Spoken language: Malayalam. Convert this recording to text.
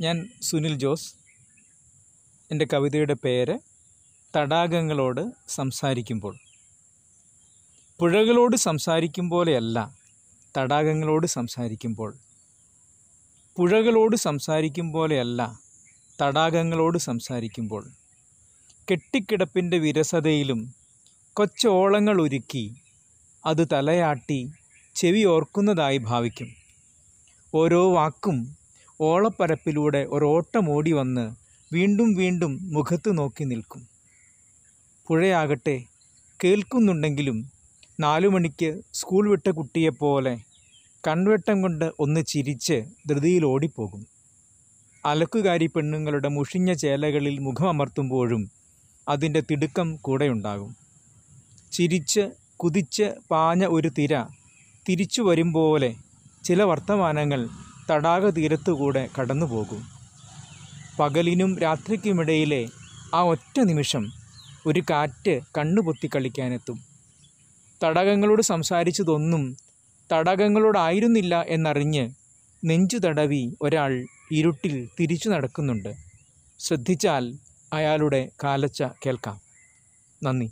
ഞാൻ സുനിൽ ജോസ്. എന്റെ കവിതയുടെ പേര് തടാകങ്ങളോട് സംസാരിക്കുമ്പോൾ. പുഴകളോട് സംസാരിക്കും പോലെയല്ല തടാകങ്ങളോട് സംസാരിക്കുമ്പോൾ. പുഴകളോട് സംസാരിക്കും പോലെയല്ല തടാകങ്ങളോട് സംസാരിക്കുമ്പോൾ. കെട്ടിക്കിടപ്പിന്റെ വിരസതയിലും കൊച്ചോളങ്ങൾ ഒരുക്കി അത് തലയാട്ടി ചെവി ഓർക്കുന്നതായി ഭാവിക്കും. ഓരോ വാക്കും ഓളപ്പരപ്പിലൂടെ ഒരോട്ടമോടി വന്ന് വീണ്ടും വീണ്ടും മുഖത്ത് നോക്കി നിൽക്കും. പുഴയാകട്ടെ കേൾക്കുന്നുണ്ടെങ്കിലും നാലു മണിക്ക് സ്കൂൾ വിട്ട കുട്ടിയെപ്പോലെ കൺവെട്ടം കൊണ്ട് ഒന്ന് ചിരിച്ച് ധൃതിയിൽ ഓടിപ്പോകും. അലക്കുകാരി പെണ്ണുങ്ങളുടെ മുഷിഞ്ഞ ചേലകളിൽ മുഖമമർത്തുമ്പോഴും അതിന്റെ തിടുക്കം കൂടെയുണ്ടാകും. ചിരിച്ച് കുതിച്ച് പാഞ്ഞ ഒരു തിര തിരിച്ചു വരും പോലെ ചില വർത്തമാനങ്ങൾ തടാക തീരത്തുകൂടെ കടന്നു പോകും പകലിനും രാത്രിക്കുമിടയിലെ ആ ഒറ്റ നിമിഷം ഒരു കാറ്റ് കണ്ണുപൊത്തി കളിക്കാനെത്തും. തടകങ്ങളോട് സംസാരിച്ചതൊന്നും തടകങ്ങളോടായിരുന്നില്ല എന്നറിഞ്ഞ് നെഞ്ചു തടവി ഒരാൾ ഇരുട്ടിൽ തിരിച്ചു നടക്കുന്നുണ്ട്. ശ്രദ്ധിച്ചാൽ അയാളുടെ കാലച്ച കേൾക്കാം. നന്ദി.